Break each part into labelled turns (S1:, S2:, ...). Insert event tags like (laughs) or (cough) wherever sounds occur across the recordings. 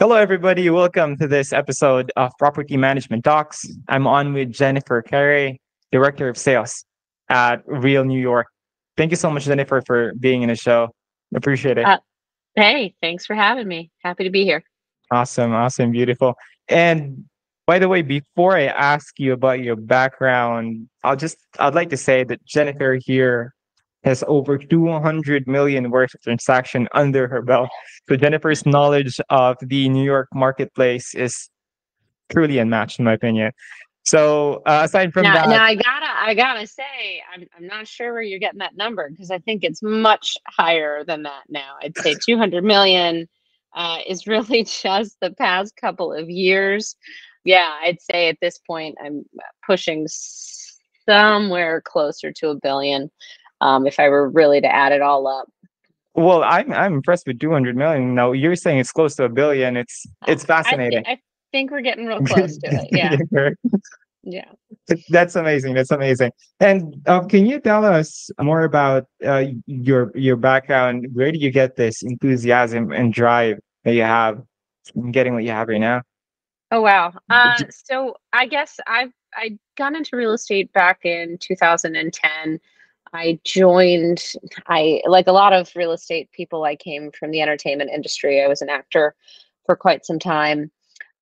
S1: Hello, everybody. Welcome to this episode of Property Management Talks. I'm on with Jennifer Carey, Director of Sales at Real New York. Thank you so much, Jennifer, for being in the show. Appreciate it. Uh,
S2: hey, thanks for having me. Happy to be here.
S1: Awesome, awesome, beautiful. And by the way, before I ask you about your background, I'll just I'd like to say that Jennifer here has over 200 million worth of transaction under her belt. So Jennifer's knowledge of the New York marketplace is truly unmatched, in my opinion. So uh, aside from
S2: now,
S1: that,
S2: now I gotta I gotta say I'm I'm not sure where you're getting that number because I think it's much higher than that now. I'd say (laughs) 200 million uh, is really (laughs) just the past couple of years. Yeah, I'd say at this point I'm pushing somewhere closer to a billion um, if I were really to add it all up.
S1: Well, I'm I'm impressed with 200 million. No, you're saying it's close to a billion. It's it's fascinating.
S2: I, th- I think we're getting real (laughs) close to it. (laughs) Yeah. yeah.
S1: That's amazing. That's amazing. And uh, can you tell us more about uh, your your background? Where do you get this enthusiasm and drive that you have in getting what you have right now?
S2: Oh wow. Uh, so I guess I've I got into real estate back in 2010. I joined, I like a lot of real estate people, I came from the entertainment industry. I was an actor for quite some time.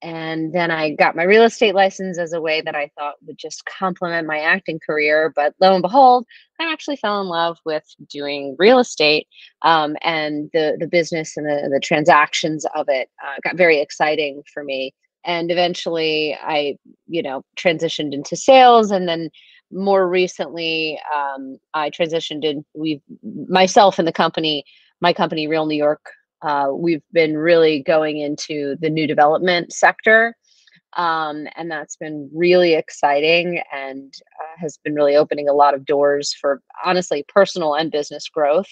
S2: And then I got my real estate license as a way that I thought would just complement my acting career. But lo and behold, I actually fell in love with doing real estate um, and the, the business and the, the transactions of it uh, got very exciting for me. And eventually I, you know, transitioned into sales and then more recently, um, I transitioned in. We've myself and the company, my company, Real New York. Uh, we've been really going into the new development sector, um, and that's been really exciting and uh, has been really opening a lot of doors for honestly personal and business growth.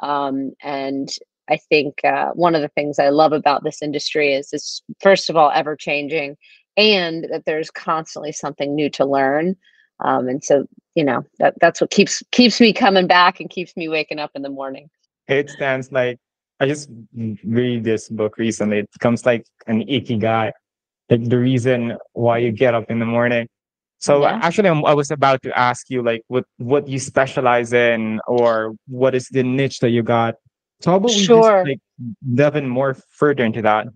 S2: Um, and I think uh, one of the things I love about this industry is it's first of all ever changing, and that there's constantly something new to learn. Um, and so, you know, that that's what keeps keeps me coming back and keeps me waking up in the morning.
S1: It stands like I just read this book recently. It comes like an ikigai, like the reason why you get up in the morning. So yeah. actually, I was about to ask you like what what you specialize in or what is the niche that you got. So how about we sure. just like delve in more further into that?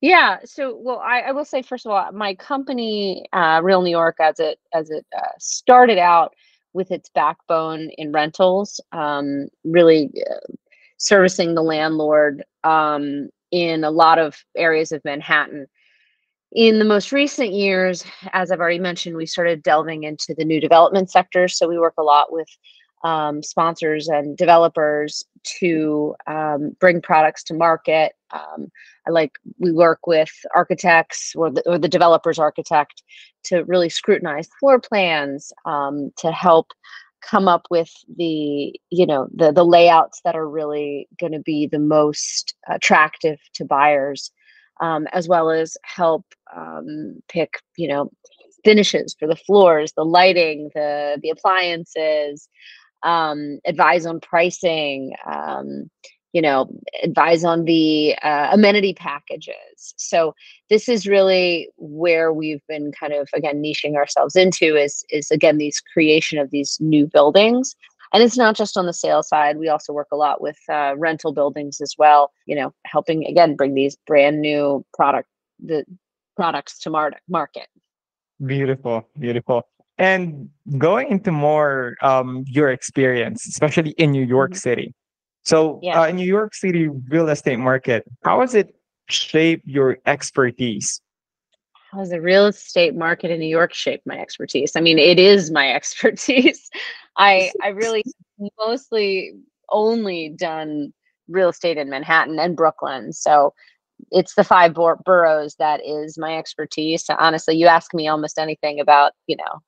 S2: Yeah. So, well, I, I will say first of all, my company, uh, Real New York, as it as it uh, started out with its backbone in rentals, um, really uh, servicing the landlord um, in a lot of areas of Manhattan. In the most recent years, as I've already mentioned, we started delving into the new development sector. So we work a lot with um, sponsors and developers to um, bring products to market. Um, I like we work with architects or the, or the developer's architect to really scrutinize floor plans um, to help come up with the you know the the layouts that are really going to be the most attractive to buyers um, as well as help um, pick you know finishes for the floors the lighting the the appliances um, advise on pricing, um, you know, advise on the uh, amenity packages. So this is really where we've been kind of again niching ourselves into is is again these creation of these new buildings. And it's not just on the sales side. We also work a lot with uh, rental buildings as well. You know, helping again bring these brand new product the products to mar- market.
S1: Beautiful, beautiful. And going into more um, your experience, especially in New York mm-hmm. City. So, yeah. uh, in New York City real estate market, how has it shaped your expertise?
S2: How has the real estate market in New York shaped my expertise? I mean, it is my (laughs) expertise. I I really mostly only done real estate in Manhattan and Brooklyn. So it's the five bor- boroughs that is my expertise. So Honestly, you ask me almost anything about, you know,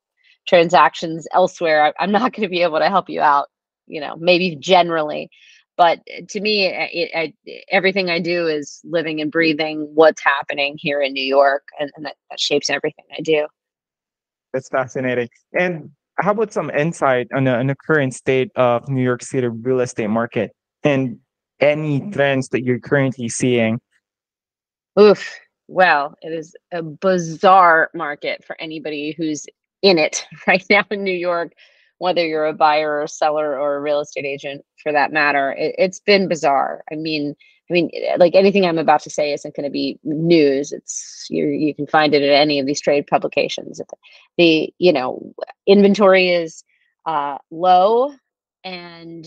S2: transactions elsewhere I, am not going to be able to help you out you know maybe generally but to me it, it, everything i do is living and breathing what's happening here in new york and, and that, that shapes everything i do.
S1: That's fascinating. And how about some insight on the, on the current state of new york city real estate market and any trends that you're currently seeing?
S2: Oof. Well, it is a bizarre market for anybody who's in it (laughs) right now in New York, whether you're a buyer or a seller or a real estate agent for that matter. It, it's been bizarre. I mean, I mean, like anything I'm about to say isn't going to be news. It's you. You can find it at any of these trade publications. The you know inventory is uh, low and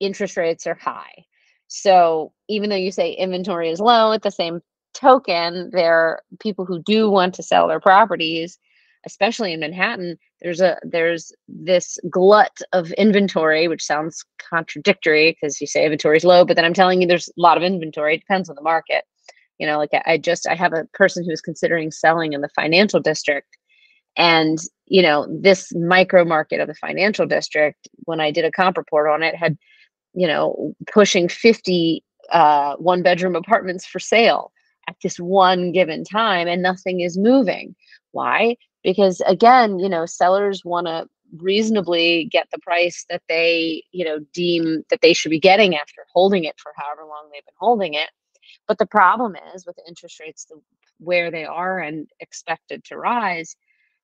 S2: interest rates are high. So even though you say inventory is low, at the same token, there are people who do want to sell their properties, especially in Manhattan. There's a there's this glut of inventory, which sounds contradictory because you say inventory is low, but then I'm telling you there's a lot of inventory. It depends on the market. You know, like I just I have a person who's considering selling in the financial district. And you know, this micro market of the financial district, when I did a comp report on it, had, you know, pushing 50 uh, one bedroom apartments for sale at this one given time and nothing is moving. Why? Because again, you know, sellers want to reasonably get the price that they, you know, deem that they should be getting after holding it for however long they've been holding it. But the problem is with interest rates the, where they are and expected to rise,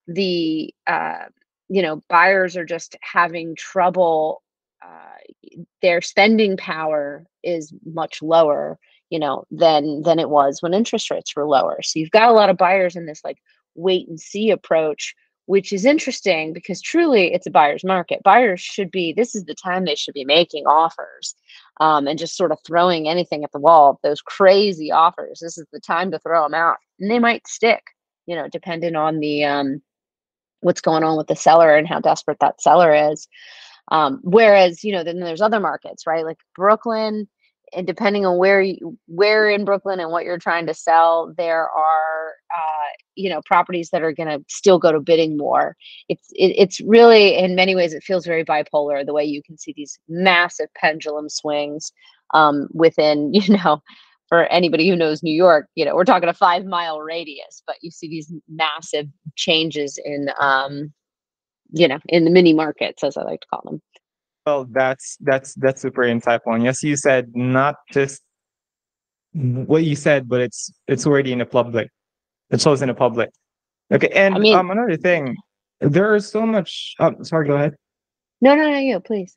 S2: the uh, you know buyers are just having trouble. Uh, their spending power is much lower you know than than it was when interest rates were lower so you've got a lot of buyers in this like wait and see approach which is interesting because truly it's a buyer's market. Buyers should be this is the time they should be making offers um, and just sort of throwing anything at the wall those crazy offers. This is the time to throw them out and they might stick you know depending on the um, what's going on with the seller and how desperate that seller is. Um, whereas you know then there's other markets right? Like brooklyn and depending on where you where in Brooklyn and what you're trying to sell, there are uh, you know properties that are going to still go to bidding more. It's it, it's really in many ways it feels very bipolar the way you can see these massive pendulum swings um, within (laughs) you know for anybody who knows New York, you know we're talking a five mile radius, but you see these massive changes in um, you know in the mini markets as I like to call them.
S1: Well, that's that's that's super insightful. And yes, you said not just what you said, but it's it's already in the public. It always in the public. Okay, and I mean, um, another thing, there is so much. Oh, sorry, go ahead.
S2: No, no, no, you please.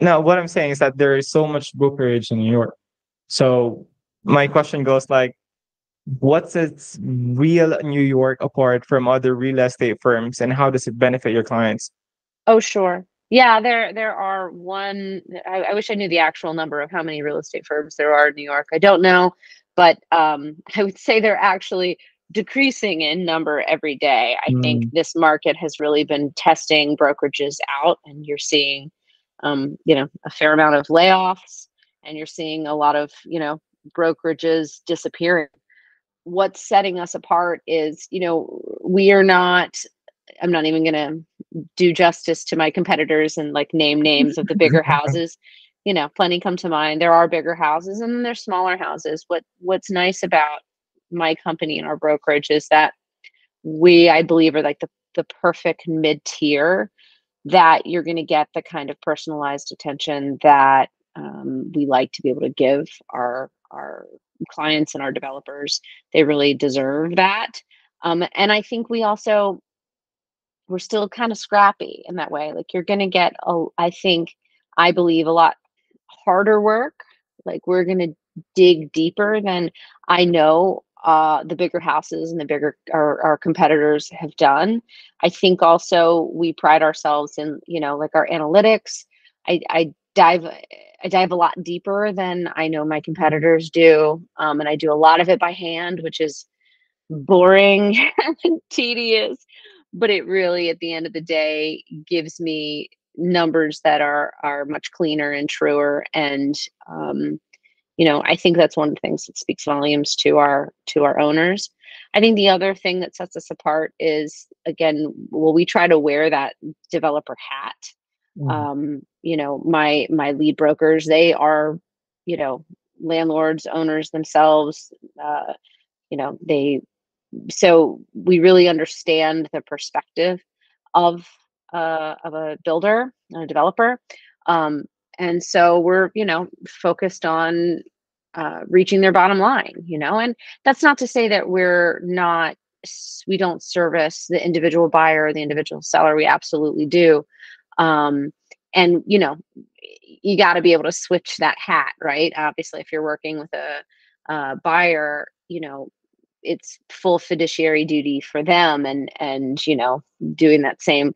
S1: No, what I'm saying is that there is so much brokerage in New York. So my question goes like, what's its real New York apart from other real estate firms, and how does it benefit your clients?
S2: Oh, sure. Yeah, there there are one. I, I, wish I knew the actual number of how many real estate firms there are in New York. I don't know, but um, (laughs) I would say they're actually decreasing in number every day. I mm. think this market has really been testing brokerages out, and you're seeing, um, you know, a fair amount of layoffs, and you're seeing a lot of you know brokerages disappearing. What's setting us apart is, you know, we are not I'm not even going to do justice to my competitors and like name names of the bigger (laughs) houses. You know, plenty come to mind. There are bigger houses and there's smaller houses. What what's nice about my company and our brokerage is that we, I believe, are like the the perfect mid tier that you're going to get the kind of personalized attention that um, we like to be able to give our our clients and our developers. They really deserve that. Um, and I think we also we're still kind of scrappy in that way. Like you're going to get, a, I think, I believe a lot harder work. Like we're going to dig deeper than I know uh, the bigger houses and the bigger our, our competitors have done. I think also we pride ourselves in, you know, like our analytics. I, I dive I dive a lot deeper than I know my competitors do. Um, and I do a lot of it by hand, which is boring (laughs) and tedious but it really at the end of the day gives me numbers that are are much cleaner and truer and um, you know i think that's one of the things that speaks volumes to our to our owners. I think the other thing that sets us apart is again well we try to wear that developer hat. Mm. um, you know my my lead brokers they are you know landlords owners themselves uh, you know they so we really understand the perspective of uh, of a builder and a developer. Um, and so we're you know focused on uh, reaching their bottom line you know? And that's not to say that we're not we don't service the individual buyer or the individual seller we absolutely do. Um, and you know you got to be able to switch that hat right? Obviously if you're working with a, buyer you know it's full fiduciary duty for them and and you know doing that same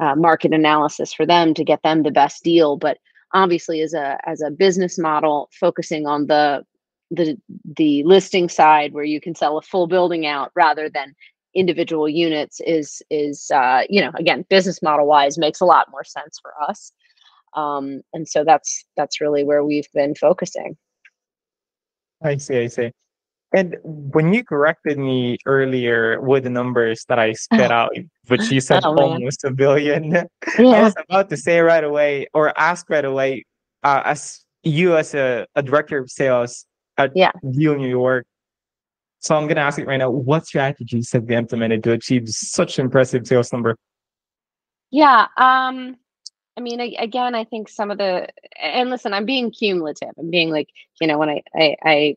S2: uh, market analysis for them to get them the best deal but obviously as a as a business model focusing on the the the listing side where you can sell a full building out rather than individual units is is uh, you know again business model wise makes a lot more sense for us. Um, and so that's that's really where we've been focusing.
S1: I see i see and when you corrected me earlier with the numbers that I spit (laughs) out, but you said oh, almost a billion, (laughs) yeah. I was about to say right away or ask right away, uh, as you as a, a director of sales at yeah. New York. So I'm gonna ask you right now, what strategies have you implemented to achieve such impressive sales number?
S2: Yeah, um, I mean, I, again, I think some of the and listen, I'm being cumulative. I'm being like, you know, when I I, I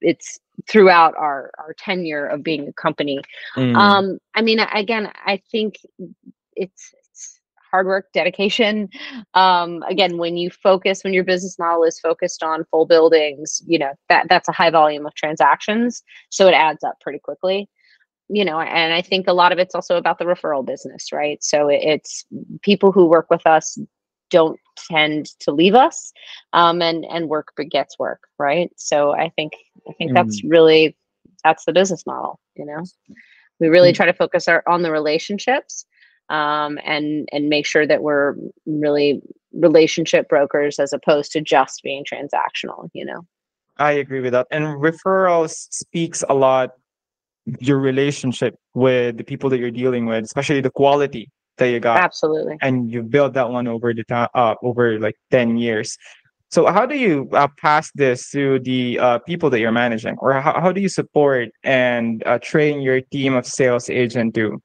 S2: it's throughout our our tenure of being a company. Mm. Um, I mean, again, I think it's, it's hard work, dedication. Um, again, when you focus, when your business model is focused on full buildings, you know that that's a high volume of transactions, so it adds up pretty quickly. You know, and I think a lot of it's also about the referral business, right? So it's people who work with us don't tend to leave us um, and and work begets work right so i think i think mm. that's really that's the business model you know we really mm. try to focus our, on the relationships um, and and make sure that we're really relationship brokers as opposed to just being transactional you know
S1: i agree with that and referrals speaks a lot your relationship with the people that you're dealing with especially the quality that you got.
S2: Absolutely.
S1: And you built that one over the time uh, over like 10 years. So how do you uh, pass this to the uh, people that you're managing? Or how, how do you support and uh, train your team of sales agent to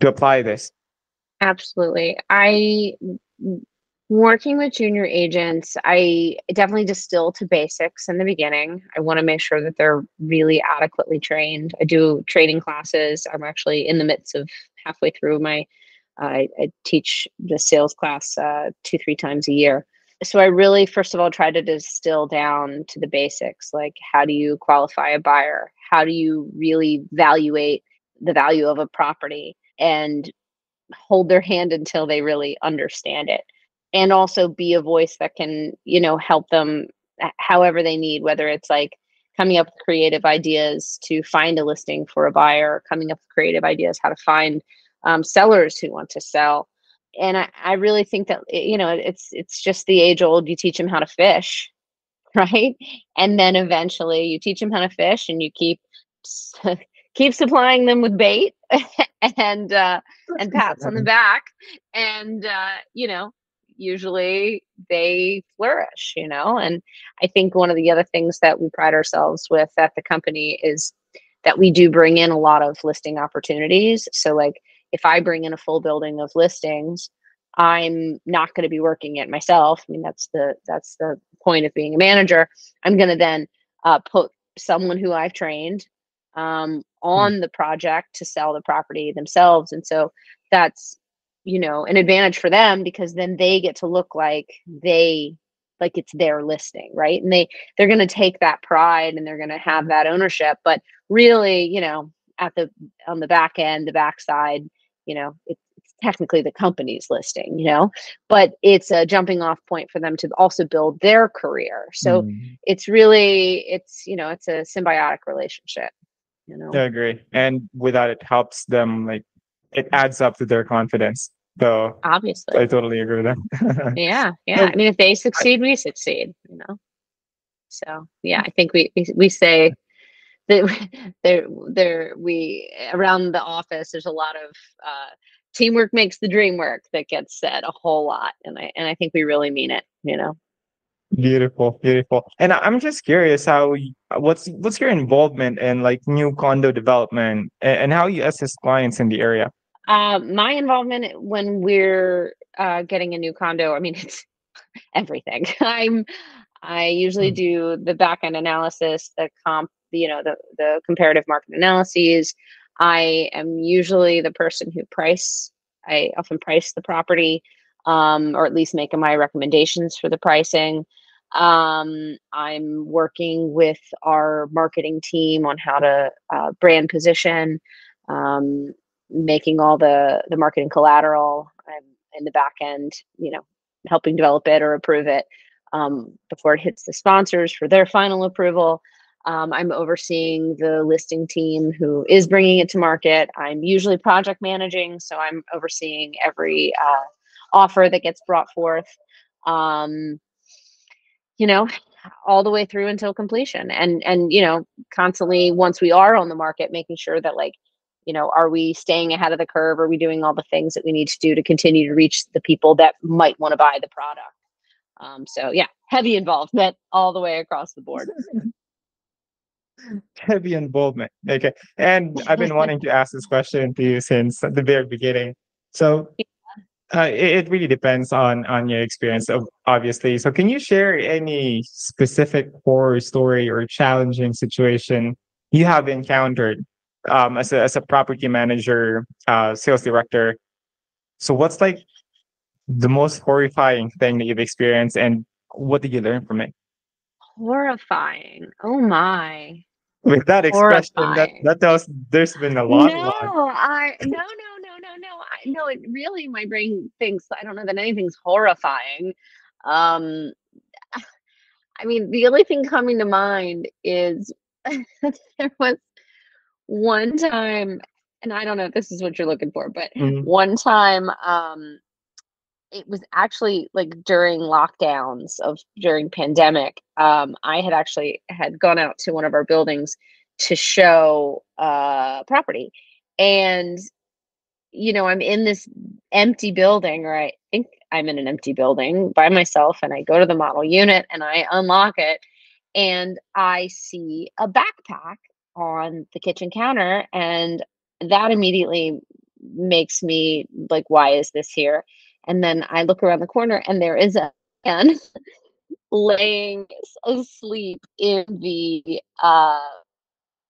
S1: to apply this?
S2: Absolutely. I working with junior agents i definitely distill to basics in the beginning. I want to make sure that they're really adequately trained. I do training classes. I'm actually in the midst of halfway through my I, I teach the sales class uh, two, three times a year. So I really, first of all, try to distill down to the basics like how do you qualify a buyer? How do you really evaluate the value of a property and hold their hand until they really understand it? And also be a voice that can, you know, help them however they need, whether it's like coming up with creative ideas to find a listing for a buyer, coming up with creative ideas how to find um, sellers who want to sell. And I, I really think that you know it's it's just the age old. You teach them how to fish, (laughs) right? And then eventually you teach them how to fish, and you keep (laughs) keep supplying them with bait (laughs) and uh, and pats on the back, and uh, you know usually they flourish. You know, and I think one of the other things that we pride ourselves with at the company is that we do bring in a lot of listing opportunities. So like if I bring in a full building of listings, I'm not going to be working it myself. I mean, that's the that's the point of being a manager. I'm going to then uh, put someone who I've trained um, on the project to sell the property themselves, and so that's you know an advantage for them because then they get to look like they like it's their listing right? And they they're going to take that pride and they're going to have that ownership. But really you know at the on the back end the backside you know it's technically the company's listing you know? But it's a jumping off point for them to also build their career. So mm. it's really it's you know it's a symbiotic relationship you know?
S1: I agree. And with that it helps them like it adds up to their confidence so
S2: obviously.
S1: I totally agree with that. (laughs)
S2: Yeah yeah. I mean if they succeed we succeed you know? So yeah i think we we, we say there (laughs) there we around the office there's a lot of uh, teamwork makes the dream work that gets said a whole lot and i and i think we really mean it you know?
S1: Beautiful beautiful. And i'm just curious how what's what's your involvement in like new condo development and, how you assist clients in the area?
S2: Uh, my involvement when we're uh, getting a new condo i mean (laughs) it's everything. (laughs) I'm I usually
S1: Hmm.
S2: do the back end analysis, the comp, you know, the the comparative market analyses. I am usually the person who price. I often price the property, um, or at least make my recommendations for the pricing. Um, I'm working with our marketing team on how to uh, brand position, um, making all the the marketing collateral. I'm in the back end, you know, helping develop it or approve it um, before it hits the sponsors for their final approval. Um, I'm overseeing the listing team who is bringing it to market. I'm usually project managing, so I'm overseeing every uh, offer that gets brought forth. Um, you know, all the way through until completion, and and you know, constantly once we are on the market, making sure that like, you know, are we staying ahead of the curve? Are we doing all the things that we need to do to continue to reach the people that might want to buy the product? Um, so yeah, heavy involvement all the way across the board. (laughs) (laughs)
S1: Heavy involvement. Okay. And I've been wanting to ask this question to you since the very beginning. So uh, it, it really depends on on your experience of obviously. So can you share any specific horror story or challenging situation you have encountered um, as a as a property manager, uh, sales director? So what's like the most horrifying thing that you've experienced and what did you learn from it?
S2: Horrifying. Oh my. (laughs)
S1: With that expression, that that tells there's been a lot.
S2: No,
S1: lot.
S2: I no no no no no. I no, it really my brain thinks I don't know that anything's horrifying. Um (sighs) I mean, the only thing coming to mind is (laughs) there was one time, and I don't know if this is what you're looking for, but
S1: Mhm.
S2: one time, um, it was actually like during lockdowns of during pandemic. Um, I had actually had gone out to one of our buildings to show uh property, and you know, I'm in this empty building, or I think I'm in an empty building by myself, and I go to the model unit and I unlock it, and I see a backpack on the kitchen counter, and that immediately makes me like, why is this here? And then I look around the corner, and there is a man (laughs) laying asleep in the uh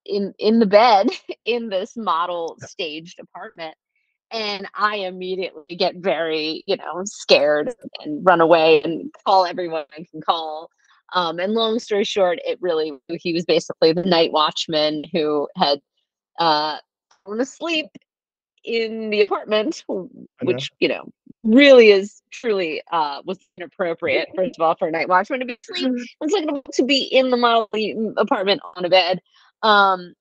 S2: in in the bed (laughs) in this model staged apartment and I immediately get very, you know, scared and run away and call everyone I can call. Um, and long story short, it really he was basically the night watchman who had uh fallen asleep in the apartment, which you know really is truly uh was inappropriate. (laughs) First of all, for a night watchman to be asleep, and second to be in the model apartment on a bed. Um,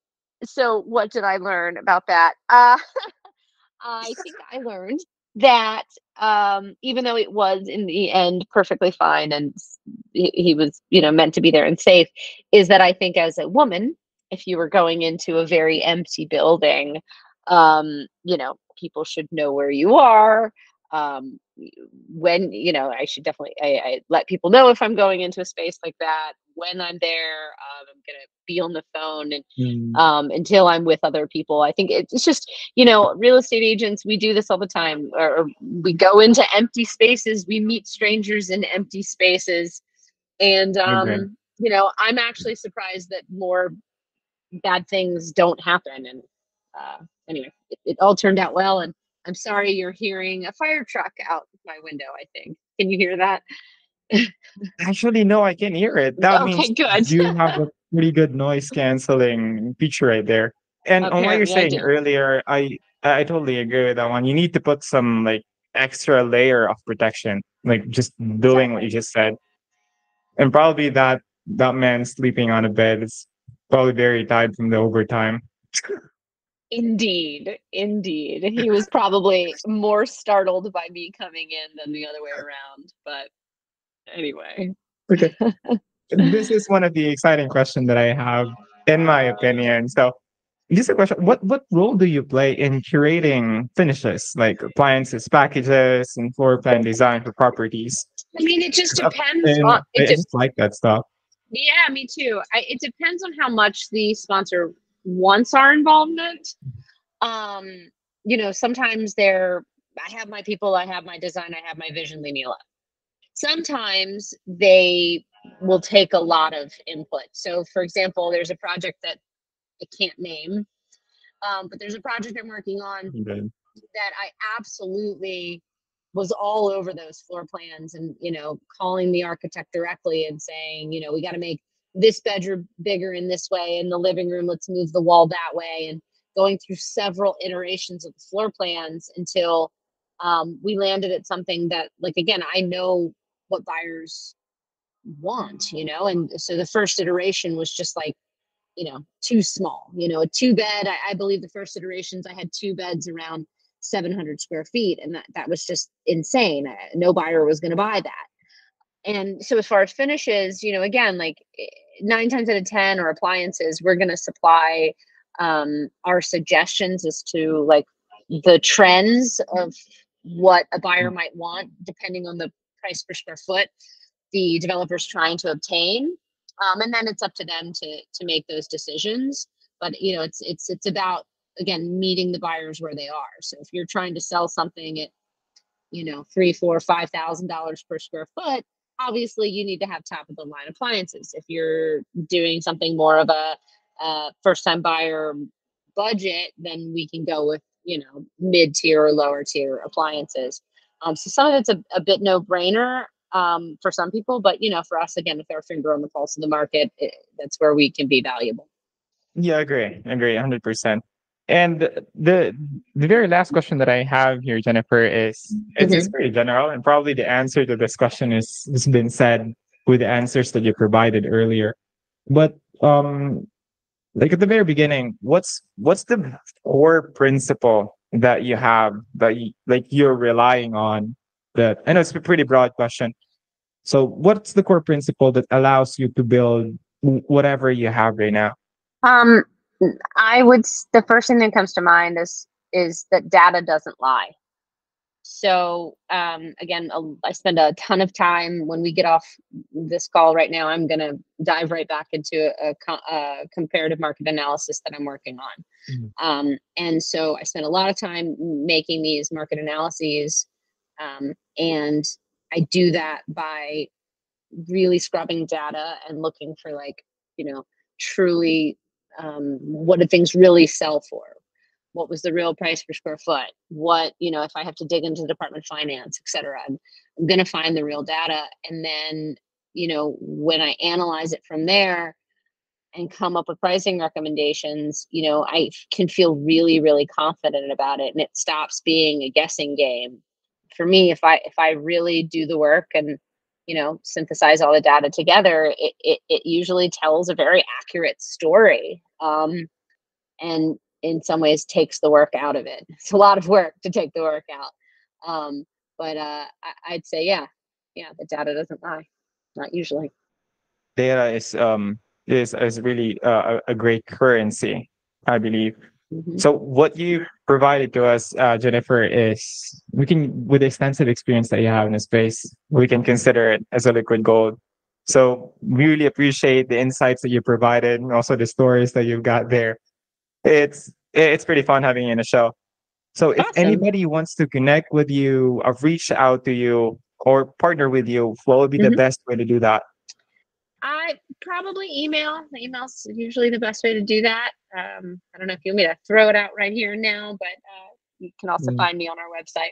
S2: so what did I learn about that? (laughs) Uh, I think I learned that um, even though it was in the end perfectly fine and he, he was, you know, meant to be there and safe, is that I think as a woman, if you were going into a very empty building, um, you know, people should know where you are. Um, when you know, I should definitely I, I let people know if I'm going into a space like that. When I'm there, um, I'm gonna be on the phone and
S1: Mm.
S2: um, until I'm with other people. I think it's just, you know, real estate agents, we do this all the time. Or, or we go into empty spaces, we meet strangers in empty spaces. And, um, you know, I'm actually surprised that more bad things don't happen. And uh, anyway, it, it all turned out well. And I'm sorry you're hearing a fire truck out my window, I think. Can you hear that?
S1: Actually, no, I can hear it. (laughs) That
S2: Okay,
S1: means
S2: good.
S1: you have a (laughs) pretty good noise canceling feature right there. And on what you're
S2: Apparently I
S1: saying earlier, I I totally agree with that one. You need to put some like extra layer of protection, like just doing what you just said. And probably that that man sleeping on a bed is probably very tired from the overtime. (laughs)
S2: Indeed, indeed. He was (laughs) probably more startled by me coming in than the other way around. But anyway,
S1: Okay. (laughs) this is one of the exciting questions that I have, in my opinion. So, just a question: What what role do you play in curating finishes, like appliances, packages, and floor plan design for properties?
S2: I mean, it just
S1: Uh,
S2: depends
S1: And
S2: on
S1: I
S2: it. de-
S1: just like that stuff.
S2: yeah, me too. I, it depends on how much the sponsor wants our involvement. Um, you know, sometimes they're. I have my people. I have my design. I have my vision. Leave me alone. Sometimes they will take a lot of input. So, for example, there's a project that I can't name, um, but there's a project I'm working on
S1: Okay.
S2: that I absolutely was all over those floor plans and you know calling the architect directly and saying you know we got to make this bedroom bigger in this way and the living room let's move the wall that way and going through several iterations of the floor plans until um, we landed at something that like again i know what buyers want you know and so the first iteration was just like you know too small you know a two bed I, I believe the first iterations i had two beds around 700 square feet and that, that was just insane Uh, no buyer was going to buy that. And so as far as finishes you know again like nine times out of ten or appliances we're going to supply um, our suggestions as to like the trends of what a buyer might want depending on the price per square foot the developer's trying to obtain um, and then it's up to them to to make those decisions but you know it's it's it's about again meeting the buyers where they are so if you're trying to sell something at you know three four five thousand dollars per square foot obviously you need to have top of the line appliances if you're doing something more of a, uh first time buyer budget then we can go with you know mid tier or lower tier appliances um, so some of it's a, a bit no brainer um, for some people but you know for us again with our finger on the pulse of the market it, that's where we can be valuable
S1: Yeah, I agree. I agree 100%. And the the very last question that I have here, Jennifer, is it's, it's pretty general, and probably the answer to this question is has been said with the answers that you provided earlier. But um, like at the very beginning, what's what's the core principle that you have that you, like you're relying on? That I know it's a pretty broad question. So, what's the core principle that allows you to build whatever you have right now?
S2: Um, I would. The first thing that comes to mind is is that data doesn't lie. So um, again, I spend a ton of time when we get off this call right now. I'm going to dive right back into a, a comparative market analysis that I'm working on.
S1: Mhm.
S2: Um, and so I spend a lot of time making these market analyses, um, and I do that by really scrubbing data and looking for like you know truly um, what did things really sell for? What was the real price per square foot? What you know if i have to dig into department finance et cetera i'm, I'm going to find the real data. And then you know when i analyze it from there and come up with pricing recommendations you know i can feel really really confident about it and it stops being a guessing game. For me if i if i really do the work and you know synthesize all the data together it, it, it usually tells a very accurate story um, and in some ways takes the work out of it. (laughs) It's a lot of work to take the work out. Um, but uh, I, i'd say yeah yeah the data doesn't lie not usually.
S1: Data is um is is really uh, a great currency, I believe.
S2: Mhm.
S1: So what you provided to us, uh, Jennifer, is we can with the extensive experience that you have in the space, we can consider it as a liquid gold. So we really appreciate the insights that you provided and also the stories that you've got there. It's it's pretty fun having you in the show. So if
S2: Awesome.
S1: anybody wants to connect with you or reach out to you or partner with you, what would be the
S2: Mhm.
S1: best way to do that?
S2: Probably email. The email's usually the best way to do that. Um, I don't know if you want me to throw it out right here now, but uh, you can also
S1: Mm.
S2: find me on our website.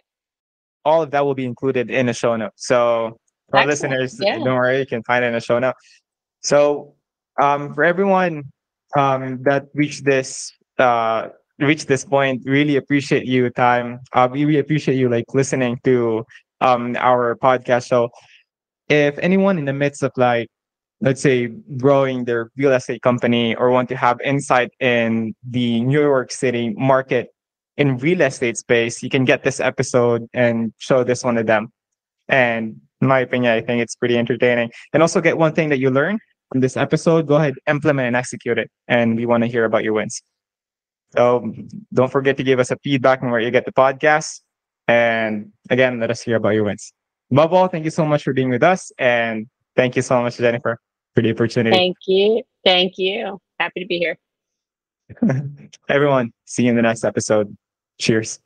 S1: all of that will be included in the show notes. So for our listeners,
S2: Yeah.
S1: don't worry, you can find it in the show notes. So um, for everyone um, that reached this uh, reached this point, really appreciate you time. Uh, we really appreciate you like listening to um, our podcast So If anyone in the midst of like let's say growing their real estate company or want to have insight in the New York City market in real estate space, you can get this episode and show this one to them. And in my opinion, I think it's pretty entertaining. And also get one thing that you learn from this episode, go ahead, implement and execute it. And we want to hear about your wins. So don't forget to give us a feedback on where you get the podcast. And again, let us hear about your wins. Above all, thank you so much for being with us. And thank you so much, Jennifer, for the opportunity.
S2: Thank you. Thank you. Happy to be here. (laughs)
S1: Everyone, see you in the next episode. Cheers.